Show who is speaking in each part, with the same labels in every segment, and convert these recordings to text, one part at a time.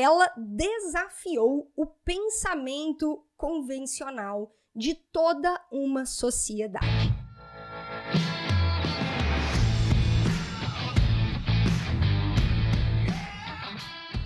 Speaker 1: ela desafiou o pensamento convencional de toda uma sociedade.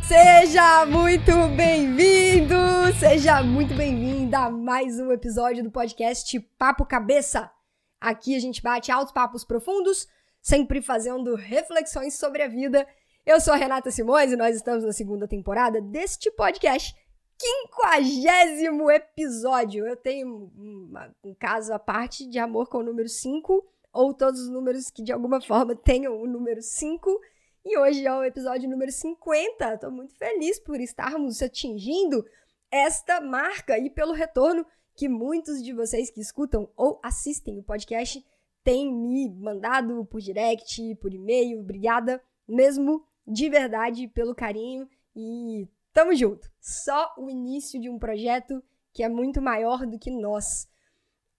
Speaker 1: Seja muito bem-vindo, seja muito bem-vinda a mais um episódio do podcast Papo Cabeça. Aqui a gente bate altos papos profundos, sempre fazendo reflexões sobre a vida. Eu sou a Renata Simões e nós estamos na segunda temporada deste podcast, quinquagésimo episódio. Eu tenho um caso à parte de amor com o número 5, ou todos os números que de alguma forma tenham o número 5. E hoje é o episódio número 50. Estou muito feliz por estarmos atingindo esta marca e pelo retorno que muitos de vocês que escutam ou assistem o podcast têm me mandado por direct, por e-mail. Obrigada mesmo de verdade pelo carinho e tamo junto. Só o início de um projeto que é muito maior do que nós.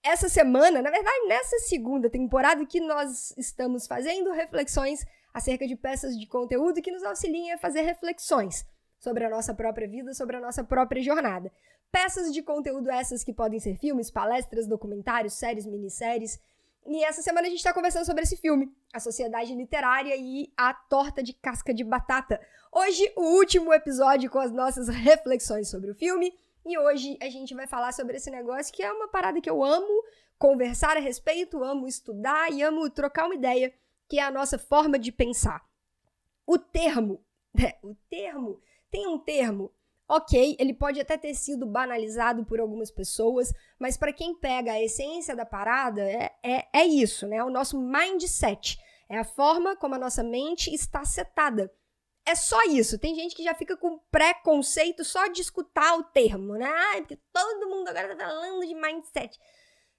Speaker 1: Essa semana, na verdade, nessa segunda temporada que nós estamos fazendo reflexões acerca de peças de conteúdo que nos auxiliem a fazer reflexões sobre a nossa própria vida, sobre a nossa própria jornada. Peças de conteúdo essas que podem ser filmes, palestras, documentários, séries, minisséries. E essa semana a gente está conversando sobre esse filme, A Sociedade Literária e a Torta de Casca de Batata. Hoje, o último episódio com as nossas reflexões sobre o filme. E hoje a gente vai falar sobre esse negócio que é uma parada que eu amo conversar a respeito, amo estudar e amo trocar uma ideia que é a nossa forma de pensar. O termo, né, o termo, tem um termo, ok, ele pode até ter sido banalizado por algumas pessoas, mas para quem pega a essência da parada, é, é, é isso, né? É o nosso mindset. É a forma como a nossa mente está setada. É só isso. Tem gente que já fica com preconceito só de escutar o termo, né? Ah, porque todo mundo agora tá falando de mindset.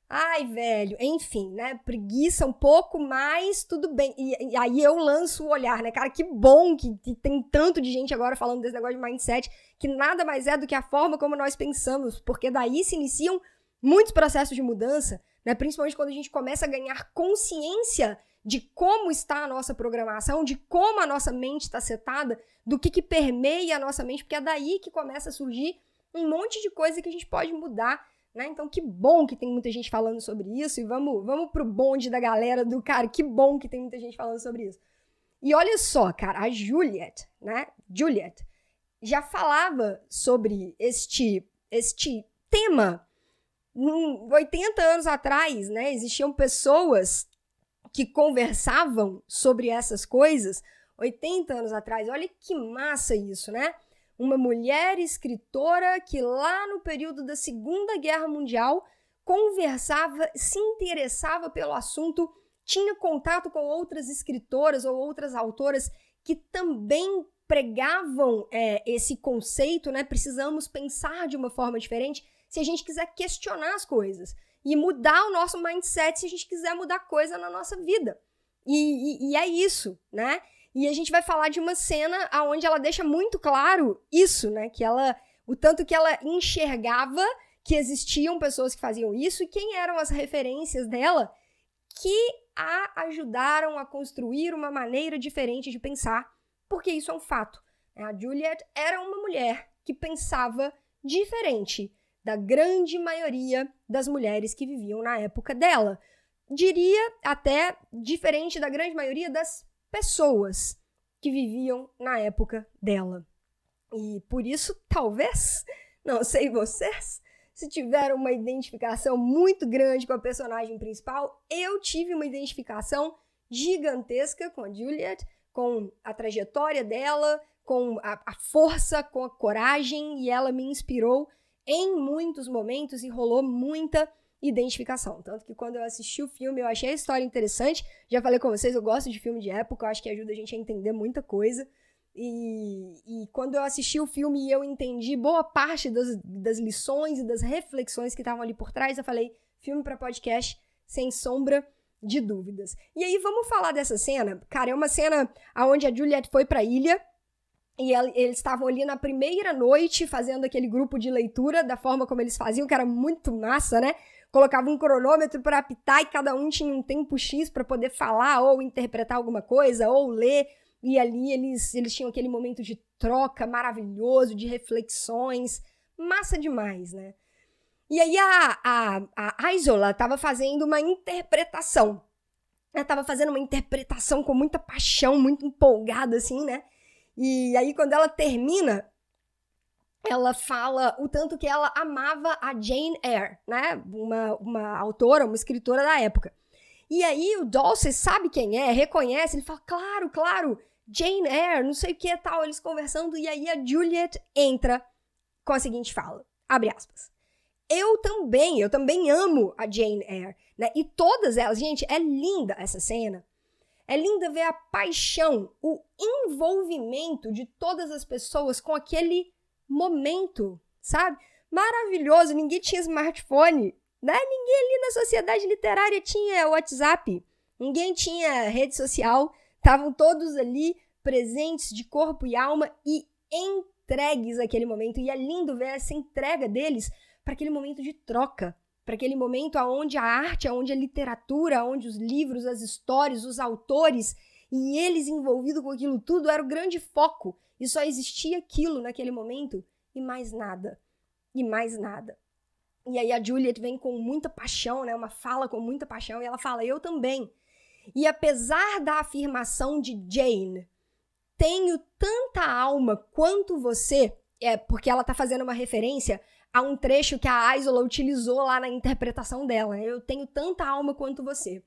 Speaker 1: Ai, velho, enfim, né? Preguiça um pouco, mas tudo bem. E, e, aí eu lanço o olhar, né? Cara, que bom que, que, tem tanto de gente agora falando desse negócio de mindset, que nada mais é do que a forma como nós pensamos, porque daí se iniciam muitos processos de mudança, né? Principalmente quando a gente começa a ganhar consciência de como está a nossa programação, de como a nossa mente está setada, do que, que permeia a nossa mente, porque é daí que começa a surgir um monte de coisa que a gente pode mudar né? Então, que bom que tem muita gente falando sobre isso. E vamos, vamos pro bonde da galera do cara. Que bom que tem muita gente falando sobre isso. E olha só, cara, a Juliet, né? Juliet já falava sobre este, este tema 80 anos atrás, né? Existiam pessoas que conversavam sobre essas coisas 80 anos atrás. Olha que massa isso, né? Uma mulher escritora que lá no período da Segunda Guerra Mundial conversava, se interessava pelo assunto, tinha contato com outras escritoras ou outras autoras que também pregavam é, esse conceito, né? Precisamos pensar de uma forma diferente se a gente quiser questionar as coisas e mudar o nosso mindset se a gente quiser mudar coisa na nossa vida. E, e, e é isso, né? E a gente vai falar de uma cena onde ela deixa muito claro isso, né? Que ela. O tanto que ela enxergava que existiam pessoas que faziam isso e quem eram as referências dela que a ajudaram a construir uma maneira diferente de pensar, porque isso é um fato. A Juliet era uma mulher que pensava diferente da grande maioria das mulheres que viviam na época dela. Diria até diferente da grande maioria das pessoas que viviam na época dela. E por isso, talvez, não sei vocês, se tiveram uma identificação muito grande com a personagem principal, eu tive uma identificação gigantesca com a Juliet, com a trajetória dela, com a, a força, com a coragem, e ela me inspirou em muitos momentos e rolou muita identificação. Tanto que quando eu assisti o filme, eu achei a história interessante. Já falei com vocês, eu gosto de filme de época, eu acho que ajuda a gente a entender muita coisa. E, e quando eu assisti o filme e eu entendi boa parte das, das lições e das reflexões que estavam ali por trás, eu falei, filme para podcast, sem sombra de dúvidas. E aí, vamos falar dessa cena? Cara, é uma cena onde a Juliette foi pra ilha, e eles estavam ali na primeira noite fazendo aquele grupo de leitura da forma como eles faziam, que era muito massa, né? Colocava um cronômetro para apitar e cada um tinha um tempo X para poder falar ou interpretar alguma coisa ou ler. e ali eles, eles tinham aquele momento de troca maravilhoso, de reflexões, massa demais, né? E aí a, a, a Isola estava fazendo uma interpretação. Ela estava fazendo uma interpretação com muita paixão, muito empolgada, assim, né? E aí, quando ela termina, ela fala o tanto que ela amava a Jane Eyre, né? Uma, uma autora, uma escritora da época. E aí o Dawson sabe quem é, reconhece, ele fala, claro, claro, Jane Eyre, não sei o que tal, eles conversando, e aí a Juliet entra com a seguinte fala, abre aspas. Eu também, eu também amo a Jane Eyre, né? E todas elas, gente, é linda essa cena. É linda ver a paixão, o envolvimento de todas as pessoas com aquele momento, sabe? Maravilhoso, ninguém tinha smartphone, né? Ninguém ali na sociedade literária tinha WhatsApp, ninguém tinha rede social, estavam todos ali presentes de corpo e alma e entregues àquele momento. E é lindo ver essa entrega deles para aquele momento de troca, para aquele momento aonde a arte, aonde a literatura, aonde os livros, as histórias, os autores e eles envolvidos com aquilo tudo era o grande foco. E só existia aquilo naquele momento e mais nada. E mais nada. E aí a Juliet vem com muita paixão, né? Uma fala com muita paixão e ela fala: "Eu também". E apesar da afirmação de Jane, tenho tanta alma quanto você, é porque ela tá fazendo uma referência a um trecho que a Isola utilizou lá na interpretação dela. Eu tenho tanta alma quanto você.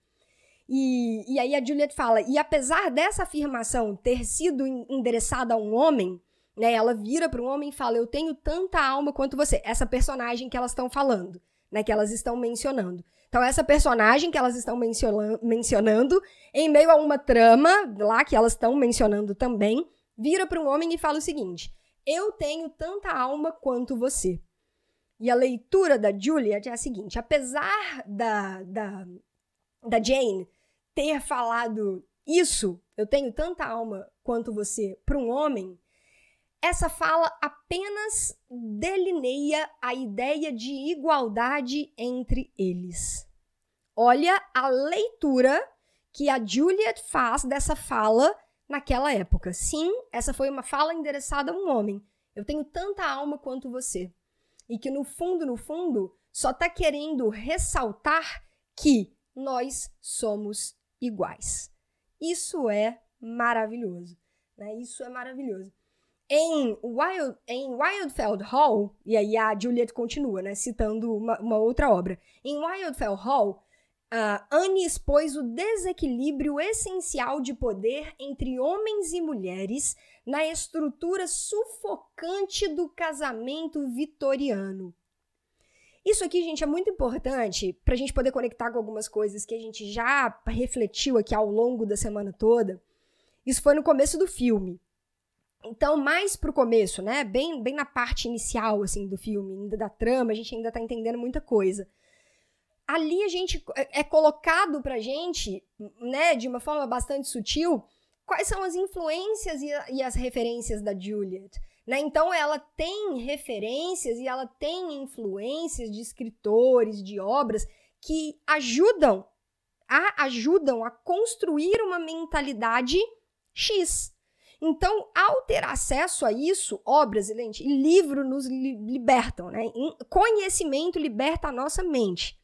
Speaker 1: E, e aí a Juliet fala, e apesar dessa afirmação ter sido endereçada a um homem, né, ela vira para um homem e fala, eu tenho tanta alma quanto você. Essa personagem que elas estão falando, né, que elas estão mencionando. Então, essa personagem que elas estão mencionando, em meio a uma trama lá que elas estão mencionando também, vira para um homem e fala o seguinte: Eu tenho tanta alma quanto você. E a leitura da Juliet é a seguinte: apesar da, da, da Jane ter falado isso, eu tenho tanta alma quanto você, para um homem, essa fala apenas delineia a ideia de igualdade entre eles. Olha a leitura que a Juliet faz dessa fala naquela época. Sim, essa foi uma fala endereçada a um homem. Eu tenho tanta alma quanto você. E que no fundo, no fundo, só está querendo ressaltar que nós somos iguais. Isso é maravilhoso. Né? Isso é maravilhoso. Em, Wild, em Wildfeld Hall, e aí a Juliet continua, né, citando uma, uma outra obra. Em Wildfeld Hall, uh, Anne expôs o desequilíbrio essencial de poder entre homens e mulheres na estrutura sufocante do casamento vitoriano. Isso aqui, gente, é muito importante para a gente poder conectar com algumas coisas que a gente já refletiu aqui ao longo da semana toda. Isso foi no começo do filme. Então, mais pro começo, né? Bem, bem na parte inicial, assim, do filme, ainda da trama, a gente ainda tá entendendo muita coisa. Ali a gente é, é colocado pra gente, né, de uma forma bastante sutil, quais são as influências e, e as referências da Juliet. Né? Então, ela tem referências e ela tem influências de escritores, de obras que ajudam a, ajudam a construir uma mentalidade X. Então, ao ter acesso a isso, obras e livro nos li libertam, né? Conhecimento liberta a nossa mente.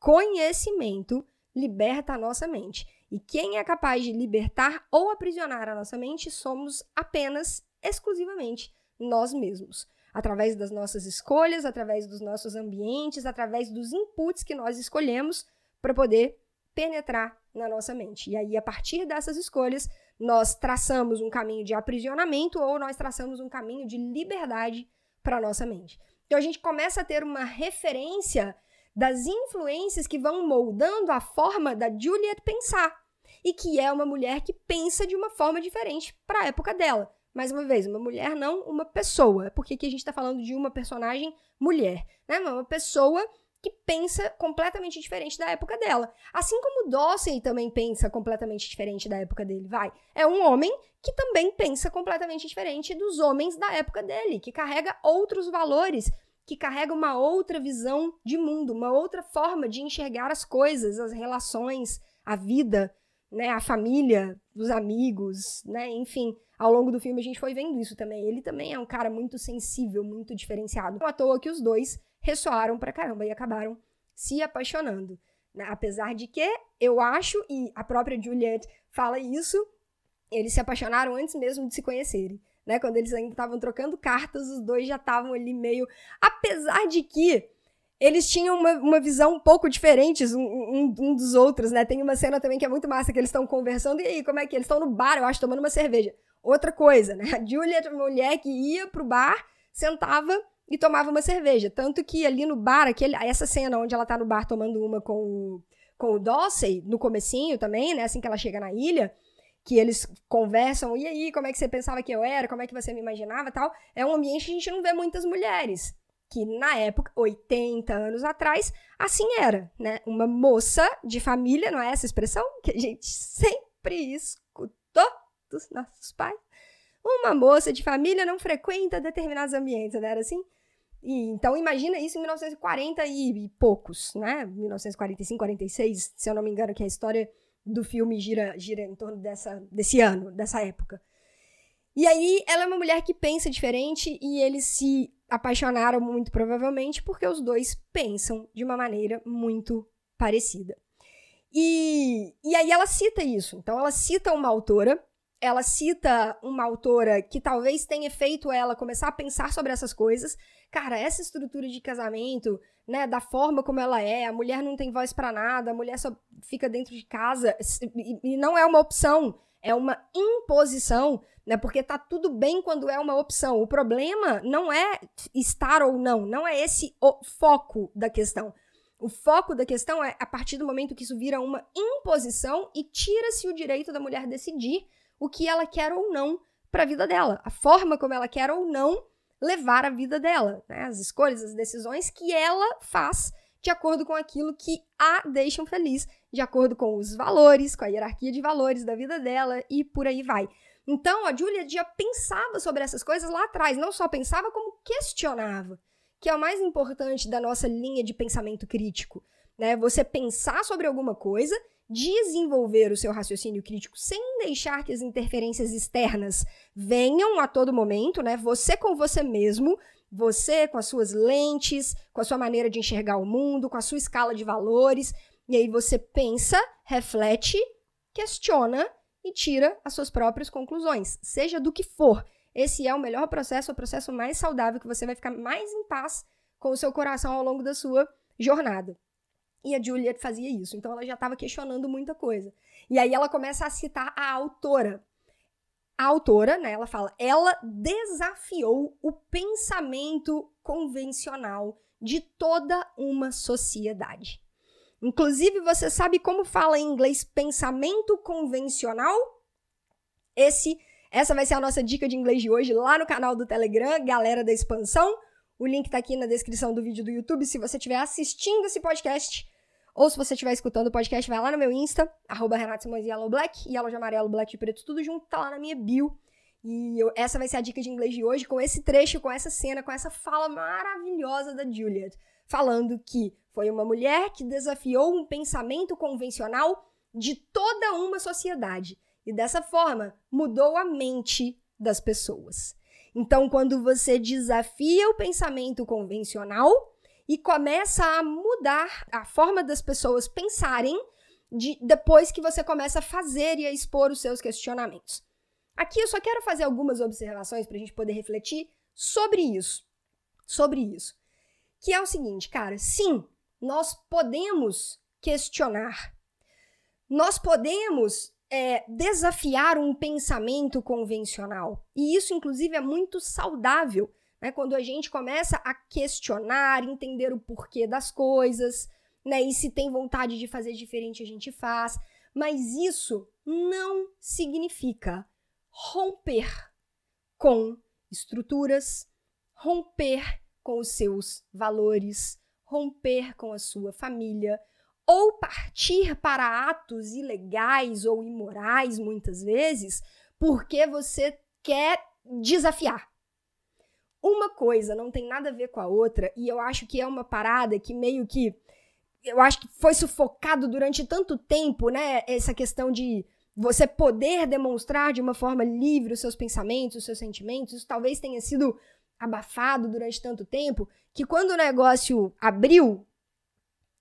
Speaker 1: Conhecimento liberta a nossa mente. E quem é capaz de libertar ou aprisionar a nossa mente somos apenas exclusivamente nós mesmos, através das nossas escolhas, através dos nossos ambientes, através dos inputs que nós escolhemos para poder penetrar na nossa mente. E aí, a partir dessas escolhas, nós traçamos um caminho de aprisionamento ou nós traçamos um caminho de liberdade para nossa mente. Então, a gente começa a ter uma referência das influências que vão moldando a forma da Juliet pensar. E que é uma mulher que pensa de uma forma diferente para a época dela. Mais uma vez, uma mulher, não uma pessoa. Porque aqui a gente está falando de uma personagem mulher, né? Uma pessoa que pensa completamente diferente da época dela. Assim como Dawson também pensa completamente diferente da época dele, vai. É um homem que também pensa completamente diferente dos homens da época dele, que carrega outros valores, que carrega uma outra visão de mundo, uma outra forma de enxergar as coisas, as relações, a vida, né, a família, os amigos, né, enfim, ao longo do filme a gente foi vendo isso também. Ele também é um cara muito sensível, muito diferenciado. Não à toa que os dois ressoaram pra caramba e acabaram se apaixonando. Né? Apesar de que eu acho, e a própria Juliette fala isso, eles se apaixonaram antes mesmo de se conhecerem. Né? Quando eles ainda estavam trocando cartas, os dois já estavam ali meio. Apesar de que eles tinham uma, uma visão um pouco diferentes um, um, um, dos outros, né? Tem uma cena também que é muito massa, que eles estão conversando, e aí, como é que eles estão no bar, eu acho, tomando uma cerveja. Outra coisa, né? A Julia uma mulher que ia pro bar, sentava e tomava uma cerveja. Tanto que ali no bar, aquele, essa cena onde ela tá no bar tomando uma com o, com o Dossey, no comecinho também, né? Assim que ela chega na ilha, que eles conversam, e aí, como é que você pensava que eu era, como é que você me imaginava tal, é um ambiente que a gente não vê muitas mulheres. Que na época, 80 anos atrás, assim era, né? Uma moça de família, não é essa expressão? Que a gente sempre escutou dos nossos pais. Uma moça de família não frequenta determinados ambientes, não era assim? E, então imagina isso em 1940 e, e poucos, né? 1945, 46, se eu não me engano, que a história do filme gira, gira em torno dessa, desse ano, dessa época. E aí, ela é uma mulher que pensa diferente e eles se apaixonaram muito provavelmente porque os dois pensam de uma maneira muito parecida. E, e aí ela cita isso. Então, ela cita uma autora, ela cita uma autora que talvez tenha feito ela começar a pensar sobre essas coisas. Cara, essa estrutura de casamento né, da forma como ela é, a mulher não tem voz para nada, a mulher só fica dentro de casa e, e, não é uma opção, é uma imposição, né? Porque tá tudo bem quando é uma opção. O problema não é estar ou não, não é esse o foco da questão. O foco da questão é a partir do momento que isso vira uma imposição e tira-se o direito da mulher decidir o que ela quer ou não para a vida dela, a forma como ela quer ou não levar a vida dela, né? as escolhas, as decisões que ela faz de acordo com aquilo que a deixam feliz, de acordo com os valores, com a hierarquia de valores da vida dela e por aí vai. Então, a Julia já pensava sobre essas coisas lá atrás, não só pensava, como questionava, que é o mais importante da nossa linha de pensamento crítico. Né? Você pensar sobre alguma coisa desenvolver o seu raciocínio crítico sem deixar que as interferências externas venham a todo momento, né? Você com você mesmo, você com as suas lentes, com a sua maneira de enxergar o mundo, com a sua escala de valores, e aí você pensa, reflete, questiona e tira as suas próprias conclusões, seja do que for. Esse é o melhor processo, o processo mais saudável que você vai ficar mais em paz com o seu coração ao longo da sua jornada. E a Juliet fazia isso. Então ela já estava questionando muita coisa. E aí ela começa a citar a autora. A autora, né, ela fala, ela desafiou o pensamento convencional de toda uma sociedade. Inclusive, você sabe como fala em inglês pensamento convencional? Esse, essa vai ser a nossa dica de inglês de hoje lá no canal do Telegram, galera da expansão. O link tá aqui na descrição do vídeo do YouTube. Se você estiver assistindo esse podcast, ou se você estiver escutando o podcast, vai lá no meu Insta, arroba Renato Simões Yellow Black, Yellow de amarelo, Black de preto, tudo junto, tá lá na minha bio. E eu, essa vai ser a dica de inglês de hoje, com esse trecho, com essa cena, com essa fala maravilhosa da Juliet, falando que foi uma mulher que desafiou um pensamento convencional de toda uma sociedade. E dessa forma, mudou a mente das pessoas. Então, quando você desafia o pensamento convencional, e começa a mudar a forma das pessoas pensarem de, depois que você começa a fazer e a expor os seus questionamentos. Aqui eu só quero fazer algumas observações para a gente poder refletir sobre isso. Sobre isso. Que é o seguinte, cara, sim, nós podemos questionar. Nós podemos é, desafiar um pensamento convencional. E isso, inclusive, é muito saudável né? Quando a gente começa a questionar, entender o porquê das coisas, né? E se tem vontade de fazer diferente, a gente faz. Mas isso não significa romper com estruturas, romper com os seus valores, romper com a sua família, ou partir para atos ilegais ou imorais, muitas vezes, porque você quer desafiar uma coisa não tem nada a ver com a outra, e eu acho que é uma parada que meio que eu acho que foi sufocado durante tanto tempo, né? Essa questão de você poder demonstrar de uma forma livre os seus pensamentos, os seus sentimentos, isso talvez tenha sido abafado durante tanto tempo, que quando o negócio abriu,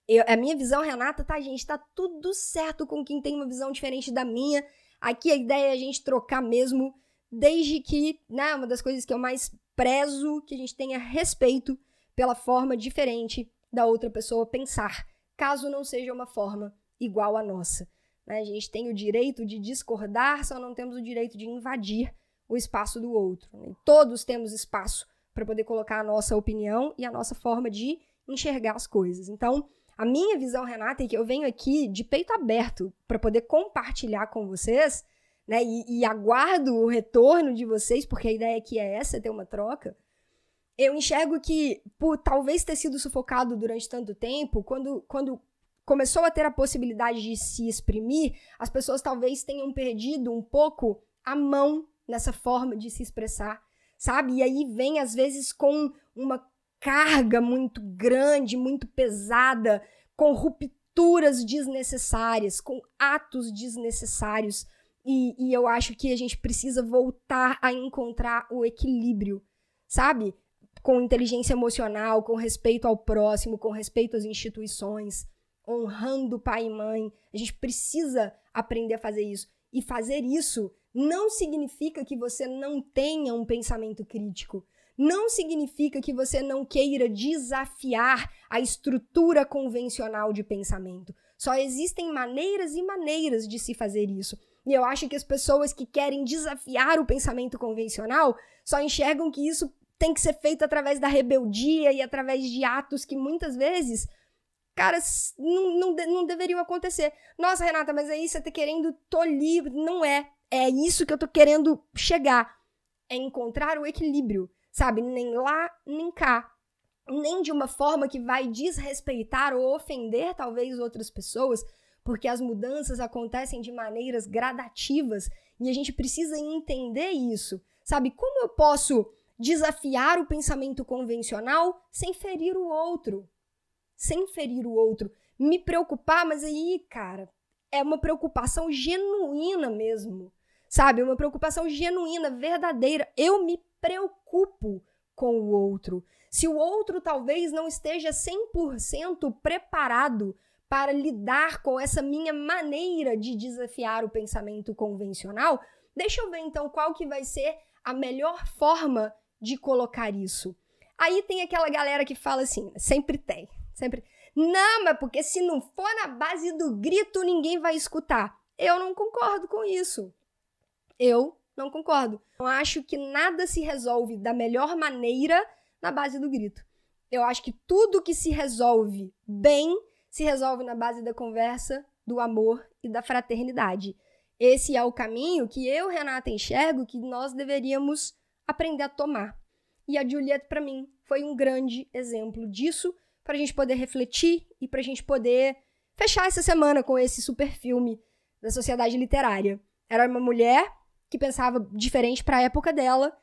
Speaker 1: eu, a minha visão, Renata, tá, gente, tá tudo certo com quem tem uma visão diferente da minha. Aqui a ideia é a gente trocar mesmo, desde que, né, uma das coisas que eu mais prezo, que a gente tenha respeito pela forma diferente da outra pessoa pensar, caso não seja uma forma igual à nossa. Né? A gente tem o direito de discordar, só não temos o direito de invadir o espaço do outro. Né? Todos temos espaço para poder colocar a nossa opinião e a nossa forma de enxergar as coisas. Então, a minha visão, Renata, é que eu venho aqui de peito aberto para poder compartilhar com vocês, né? E, e, aguardo o retorno de vocês, porque a ideia aqui é essa, é ter uma troca. Eu enxergo que, por talvez ter sido sufocado durante tanto tempo, quando, quando começou a ter a possibilidade de se exprimir, as pessoas talvez tenham perdido um pouco a mão nessa forma de se expressar, sabe? E aí vem, às vezes, com uma carga muito grande, muito pesada, com rupturas desnecessárias, com atos desnecessários. E, e eu acho que a gente precisa voltar a encontrar o equilíbrio, sabe? Com inteligência emocional, com respeito ao próximo, com respeito às instituições, honrando pai e mãe. A gente precisa aprender a fazer isso. E fazer isso não significa que você não tenha um pensamento crítico. Não significa que você não queira desafiar a estrutura convencional de pensamento. Só existem maneiras e maneiras de se fazer isso. E eu acho que as pessoas que querem desafiar o pensamento convencional só enxergam que isso tem que ser feito através da rebeldia e através de atos que muitas vezes caras não, não, não deveriam acontecer. Nossa, Renata, mas aí você tá querendo tolir. Não é. É isso que eu tô querendo chegar. É encontrar o equilíbrio, sabe? Nem lá, nem cá. Nem de uma forma que vai desrespeitar ou ofender talvez outras pessoas, porque as mudanças acontecem de maneiras gradativas e a gente precisa entender isso. Sabe? Como eu posso desafiar o pensamento convencional sem ferir o outro? sem ferir o outro, me preocupar, mas aí, cara, é uma preocupação genuína mesmo. Sabe? Uma preocupação genuína, verdadeira. Eu me preocupo com o outro. Se o outro talvez não esteja 100% preparado para lidar com essa minha maneira de desafiar o pensamento convencional, deixa eu ver então qual que vai ser a melhor forma de colocar isso. Aí tem aquela galera que fala assim, sempre tem, Sempre. Não, mas porque se não for na base do grito, ninguém vai escutar. Eu não concordo com isso. Eu não concordo. Eu acho que nada se resolve da melhor maneira na base do grito. Eu acho que tudo que se resolve bem se resolve na base da conversa, do amor e da fraternidade. Esse é o caminho que eu, Renata, enxergo que nós deveríamos aprender a tomar. E a Juliette, para mim, foi um grande exemplo disso para a gente poder refletir e para a gente poder fechar essa semana com esse super filme da sociedade literária. Era uma mulher que pensava diferente para a época dela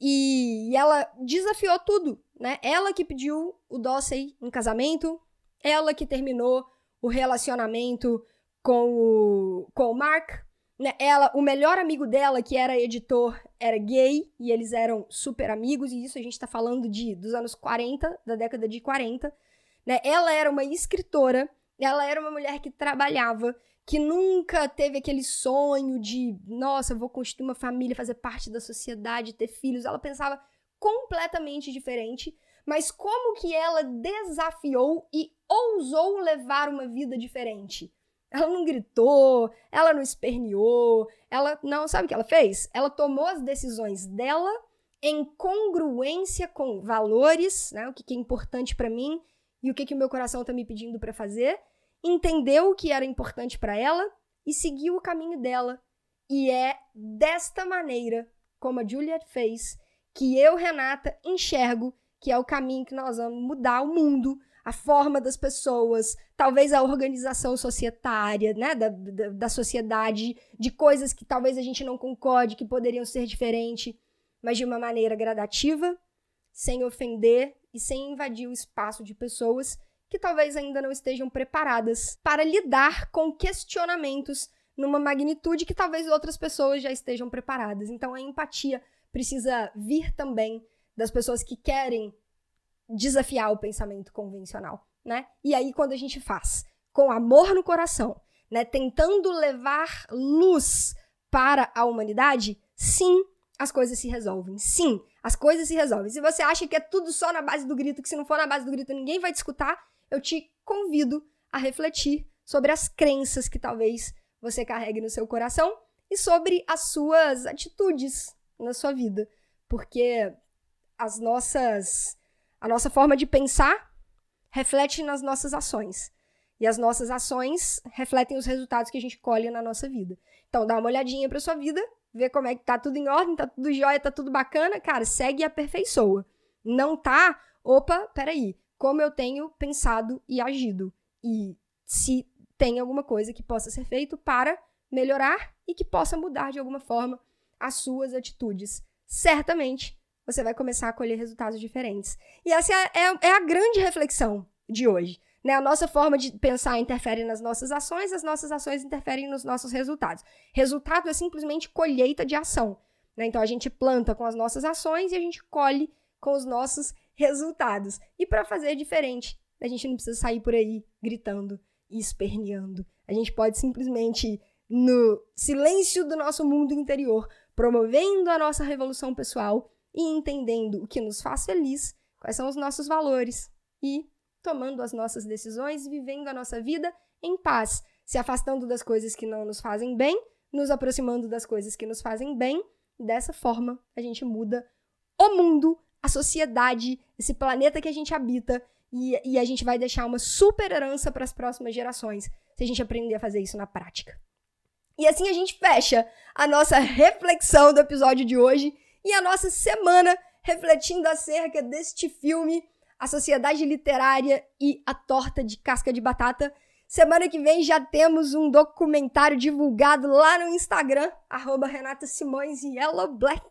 Speaker 1: e ela desafiou tudo, né? Ela que pediu o Dossey em casamento, ela que terminou o relacionamento com o, com o Mark, né, ela, o melhor amigo dela, que era editor, era gay, e eles eram super amigos, e isso a gente tá falando de dos anos 40, da década de 40. Né? Ela era uma escritora, ela era uma mulher que trabalhava, que nunca teve aquele sonho de, nossa, vou construir uma família, fazer parte da sociedade, ter filhos. Ela pensava completamente diferente, mas como que ela desafiou e ousou levar uma vida diferente? Ela não gritou, ela não esperneou, ela não, sabe o que ela fez? Ela tomou as decisões dela em congruência com valores, né? O que, é importante para mim e o que, que o meu coração tá me pedindo para fazer, entendeu o que era importante para ela e seguiu o caminho dela. E é desta maneira, como a Juliet fez, que eu, Renata, enxergo que é o caminho que nós vamos mudar o mundo, a forma das pessoas, talvez a organização societária, né, da, da, da, sociedade, de coisas que talvez a gente não concorde, que poderiam ser diferentes, mas de uma maneira gradativa, sem ofender e sem invadir o espaço de pessoas que talvez ainda não estejam preparadas para lidar com questionamentos numa magnitude que talvez outras pessoas já estejam preparadas. Então a empatia precisa vir também das pessoas que querem desafiar o pensamento convencional, né? E aí quando a gente faz com amor no coração, né, tentando levar luz para a humanidade, sim, as coisas se resolvem. Sim, as coisas se resolvem. Se você acha que é tudo só na base do grito, que se não for na base do grito ninguém vai te escutar, eu te convido a refletir sobre as crenças que talvez você carregue no seu coração e sobre as suas atitudes na sua vida, porque as nossas a nossa forma de pensar reflete nas nossas ações. E as nossas ações refletem os resultados que a gente colhe na nossa vida. Então, dá uma olhadinha para sua vida, vê como é que tá tudo em ordem, tá tudo jóia, tá tudo bacana, cara, segue e aperfeiçoa. Não tá, opa, peraí, como eu tenho pensado e agido. E se tem alguma coisa que possa ser feito para melhorar e que possa mudar de alguma forma as suas atitudes. Certamente você vai começar a colher resultados diferentes. E essa é, é, é a grande reflexão de hoje. Né? A nossa forma de pensar interfere nas nossas ações, as nossas ações interferem nos nossos resultados. Resultado é simplesmente colheita de ação. Né? Então a gente planta com as nossas ações e a gente colhe com os nossos resultados. E para fazer diferente, a gente não precisa sair por aí gritando e esperneando. A gente pode simplesmente, no silêncio do nosso mundo interior, promovendo a nossa revolução pessoal e entendendo o que nos faz feliz, quais são os nossos valores e tomando as nossas decisões, vivendo a nossa vida em paz, se afastando das coisas que não nos fazem bem, nos aproximando das coisas que nos fazem bem. Dessa forma, a gente muda o mundo, a sociedade, esse planeta que a gente habita e, e a gente vai deixar uma super herança para as próximas gerações se a gente aprender a fazer isso na prática. E assim a gente fecha a nossa reflexão do episódio de hoje e a nossa semana refletindo acerca deste filme, A Sociedade Literária e a Torta de Casca de Batata. Semana que vem já temos um documentário divulgado lá no Instagram, arroba Renata Simões, Yellow Black,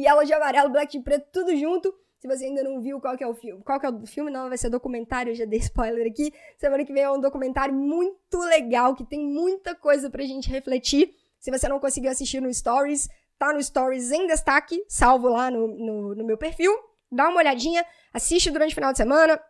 Speaker 1: Yellow de amarelo, Black de preto, tudo junto. Se você ainda não viu qual que é o filme, qual que é o filme, não, vai ser documentário, eu já dei spoiler aqui. Semana que vem é um documentário muito legal, que tem muita coisa pra gente refletir. Se você não conseguiu assistir no Stories, tá no Stories em destaque, salvo lá no, no, no meu perfil. Dá uma olhadinha, assiste durante o final de semana.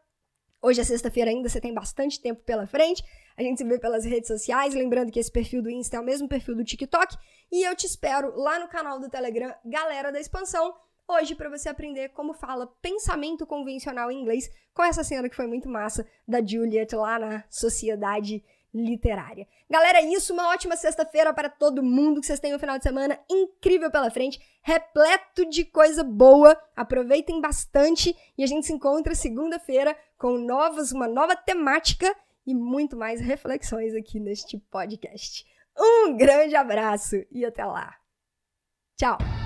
Speaker 1: Hoje é sexta-feira ainda, você tem bastante tempo pela frente. A gente se vê pelas redes sociais. Lembrando que esse perfil do Insta é o mesmo perfil do TikTok. E eu te espero lá no canal do Telegram, Galera da Expansão hoje para você aprender como fala pensamento convencional em inglês com essa cena que foi muito massa da Juliet lá na Sociedade Literária. Galera, é isso. Uma ótima sexta-feira para todo mundo. Que vocês tenham um final de semana incrível pela frente, repleto de coisa boa. Aproveitem bastante e a gente se encontra segunda-feira com novas, uma nova temática e muito mais reflexões aqui neste podcast. Um grande abraço e até lá. Tchau!